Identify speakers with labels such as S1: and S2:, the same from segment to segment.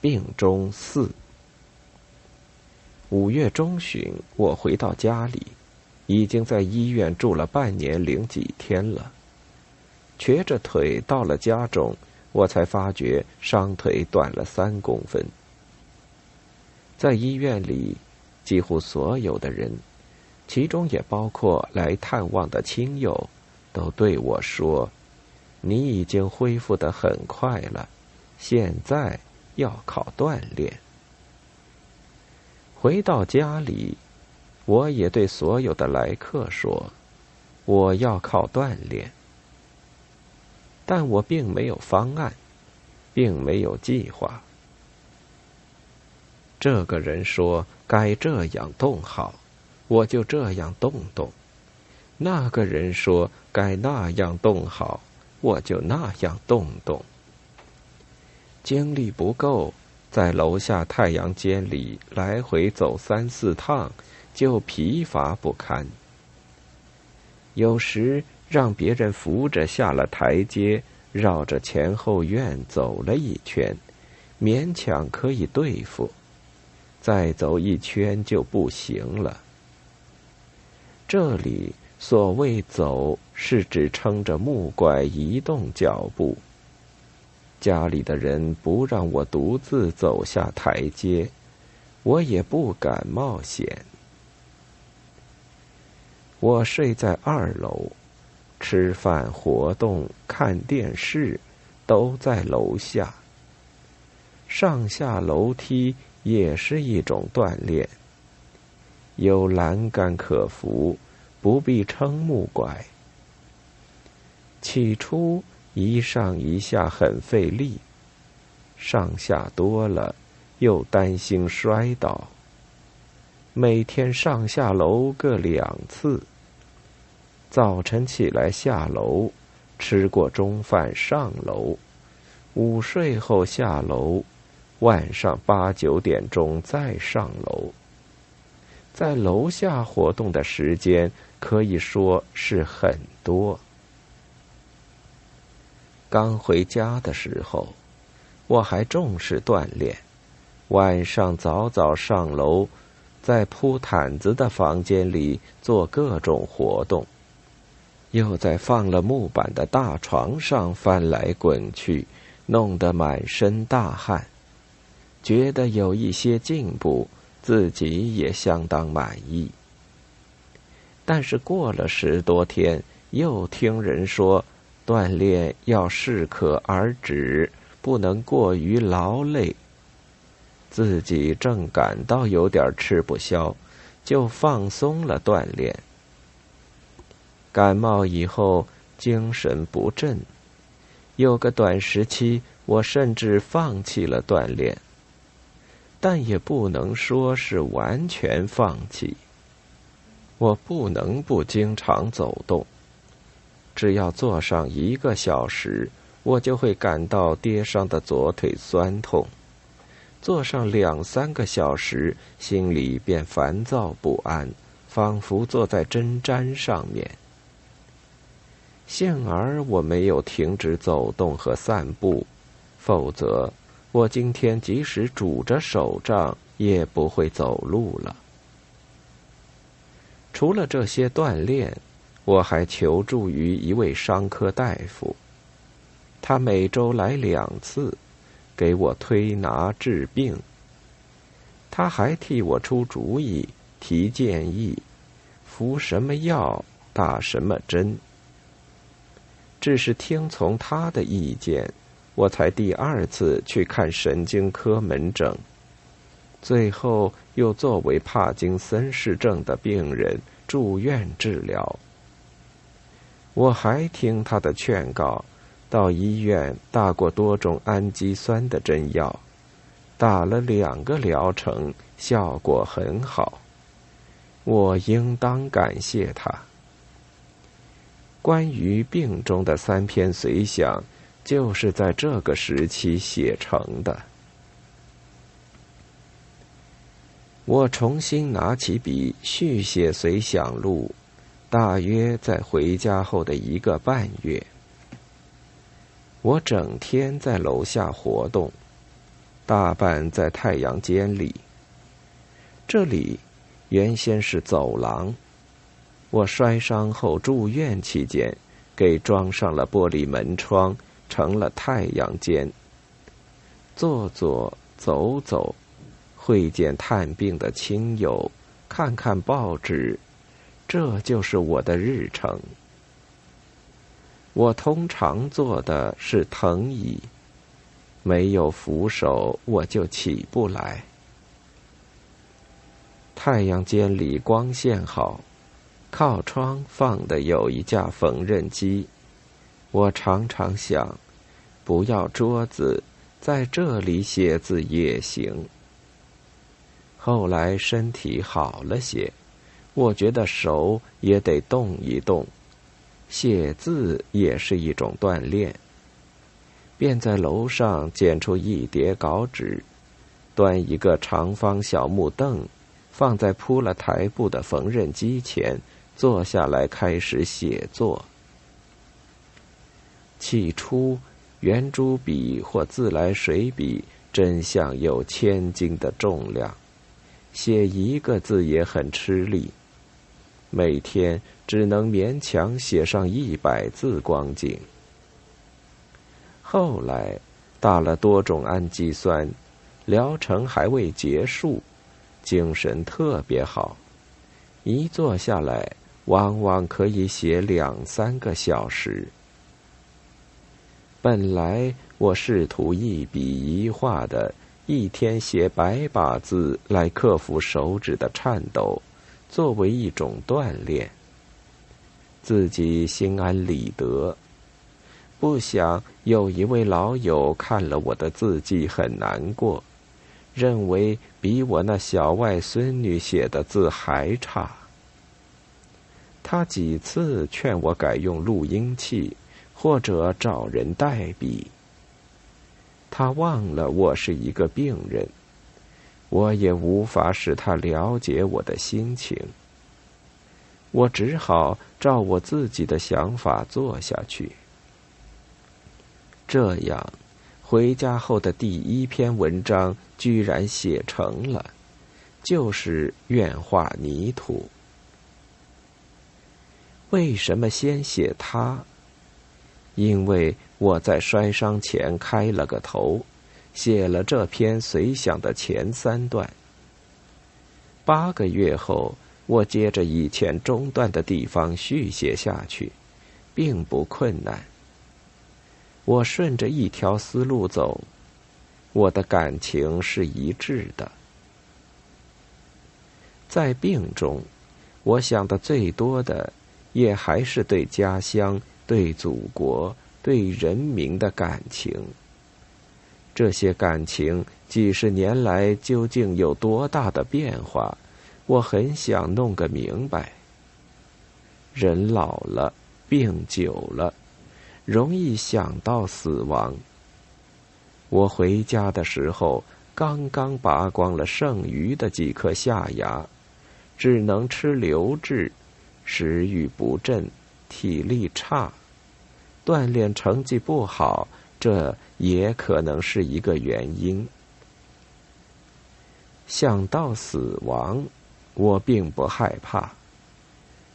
S1: 病中四。五月中旬，我回到家里，已经在医院住了半年零几天了。瘸着腿到了家中，我才发觉伤腿短了三公分。在医院里，几乎所有的人，其中也包括来探望的亲友，都对我说：“你已经恢复的很快了，现在。”要靠锻炼。回到家里，我也对所有的来客说：“我要靠锻炼。”但我并没有方案，并没有计划。这个人说该这样动好，我就这样动动；那个人说该那样动好，我就那样动动。精力不够，在楼下太阳间里来回走三四趟，就疲乏不堪。有时让别人扶着下了台阶，绕着前后院走了一圈，勉强可以对付；再走一圈就不行了。这里所谓走，是指撑着木拐移动脚步。家里的人不让我独自走下台阶，我也不敢冒险。我睡在二楼，吃饭、活动、看电视，都在楼下。上下楼梯也是一种锻炼，有栏杆可扶，不必撑木拐。起初。一上一下很费力，上下多了，又担心摔倒。每天上下楼各两次。早晨起来下楼，吃过中饭上楼，午睡后下楼，晚上八九点钟再上楼。在楼下活动的时间可以说是很多。刚回家的时候，我还重视锻炼。晚上早早上楼，在铺毯子的房间里做各种活动，又在放了木板的大床上翻来滚去，弄得满身大汗，觉得有一些进步，自己也相当满意。但是过了十多天，又听人说。锻炼要适可而止，不能过于劳累。自己正感到有点吃不消，就放松了锻炼。感冒以后精神不振，有个短时期，我甚至放弃了锻炼。但也不能说是完全放弃。我不能不经常走动。只要坐上一个小时，我就会感到跌伤的左腿酸痛；坐上两三个小时，心里便烦躁不安，仿佛坐在针毡上面。幸而我没有停止走动和散步，否则我今天即使拄着手杖，也不会走路了。除了这些锻炼。我还求助于一位伤科大夫，他每周来两次，给我推拿治病。他还替我出主意、提建议，服什么药、打什么针。只是听从他的意见，我才第二次去看神经科门诊，最后又作为帕金森氏症的病人住院治疗。我还听他的劝告，到医院打过多种氨基酸的针药，打了两个疗程，效果很好。我应当感谢他。关于病中的三篇随想，就是在这个时期写成的。我重新拿起笔，续写随想录。大约在回家后的一个半月，我整天在楼下活动，大半在太阳间里。这里原先是走廊。我摔伤后住院期间，给装上了玻璃门窗，成了太阳间。坐坐走走，会见探病的亲友，看看报纸，这就是我的日程。我通常坐的是藤椅，没有扶手我就起不来。太阳间里光线好。靠窗放的有一架缝纫机，我常常想，不要桌子，在这里写字也行。后来身体好了些，我觉得手也得动一动，写字也是一种锻炼，便在楼上捡出一叠稿纸，端一个长方小木凳，放在铺了台布的缝纫机前。坐下来开始写作。起初，圆珠笔或自来水笔真像有千斤的重量，写一个字也很吃力。每天只能勉强写上一百字光景。后来打了多种氨基酸，疗程还未结束，精神特别好，一坐下来。往往可以写两三个小时。本来我试图一笔一画的，一天写百把字来克服手指的颤抖，作为一种锻炼。自己心安理得，不想有一位老友看了我的字迹很难过，认为比我那小外孙女写的字还差。他几次劝我改用录音器，或者找人代笔。他忘了我是一个病人，我也无法使他了解我的心情。我只好照我自己的想法做下去。这样，回家后的第一篇文章居然写成了，就是愿化泥土。为什么先写他？因为我在摔伤前开了个头，写了这篇随想的前三段。八个月后，我接着以前中断的地方续写下去，并不困难。我顺着一条思路走，我的感情是一致的。在病中，我想的最多的。也还是对家乡、对祖国、对人民的感情。这些感情几十年来究竟有多大的变化？我很想弄个明白。人老了，病久了，容易想到死亡。我回家的时候，刚刚拔光了剩余的几颗下牙，只能吃流质。食欲不振，体力差，锻炼成绩不好，这也可能是一个原因。想到死亡，我并不害怕，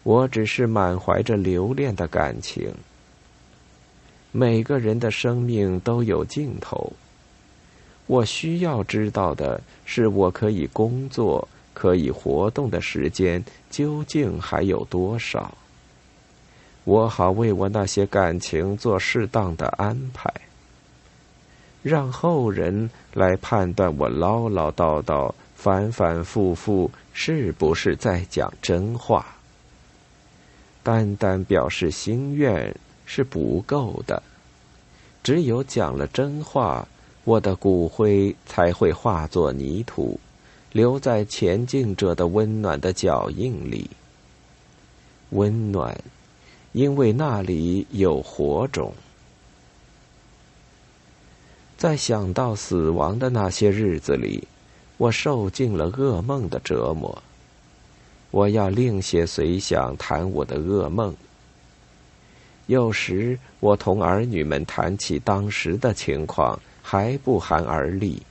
S1: 我只是满怀着留恋的感情。每个人的生命都有尽头，我需要知道的是，我可以工作。可以活动的时间究竟还有多少？我好为我那些感情做适当的安排，让后人来判断我唠唠叨叨、反反复复是不是在讲真话。单单表示心愿是不够的，只有讲了真话，我的骨灰才会化作泥土。留在前进者的温暖的脚印里，温暖，因为那里有火种。在想到死亡的那些日子里，我受尽了噩梦的折磨。我要另写随想谈我的噩梦。有时我同儿女们谈起当时的情况，还不寒而栗。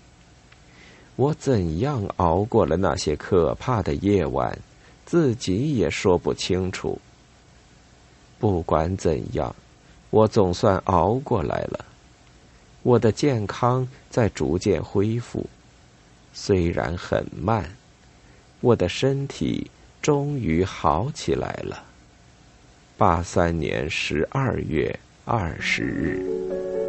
S1: 我怎样熬过了那些可怕的夜晚，自己也说不清楚。不管怎样，我总算熬过来了。我的健康在逐渐恢复，虽然很慢，我的身体终于好起来了。八三年十二月二十日。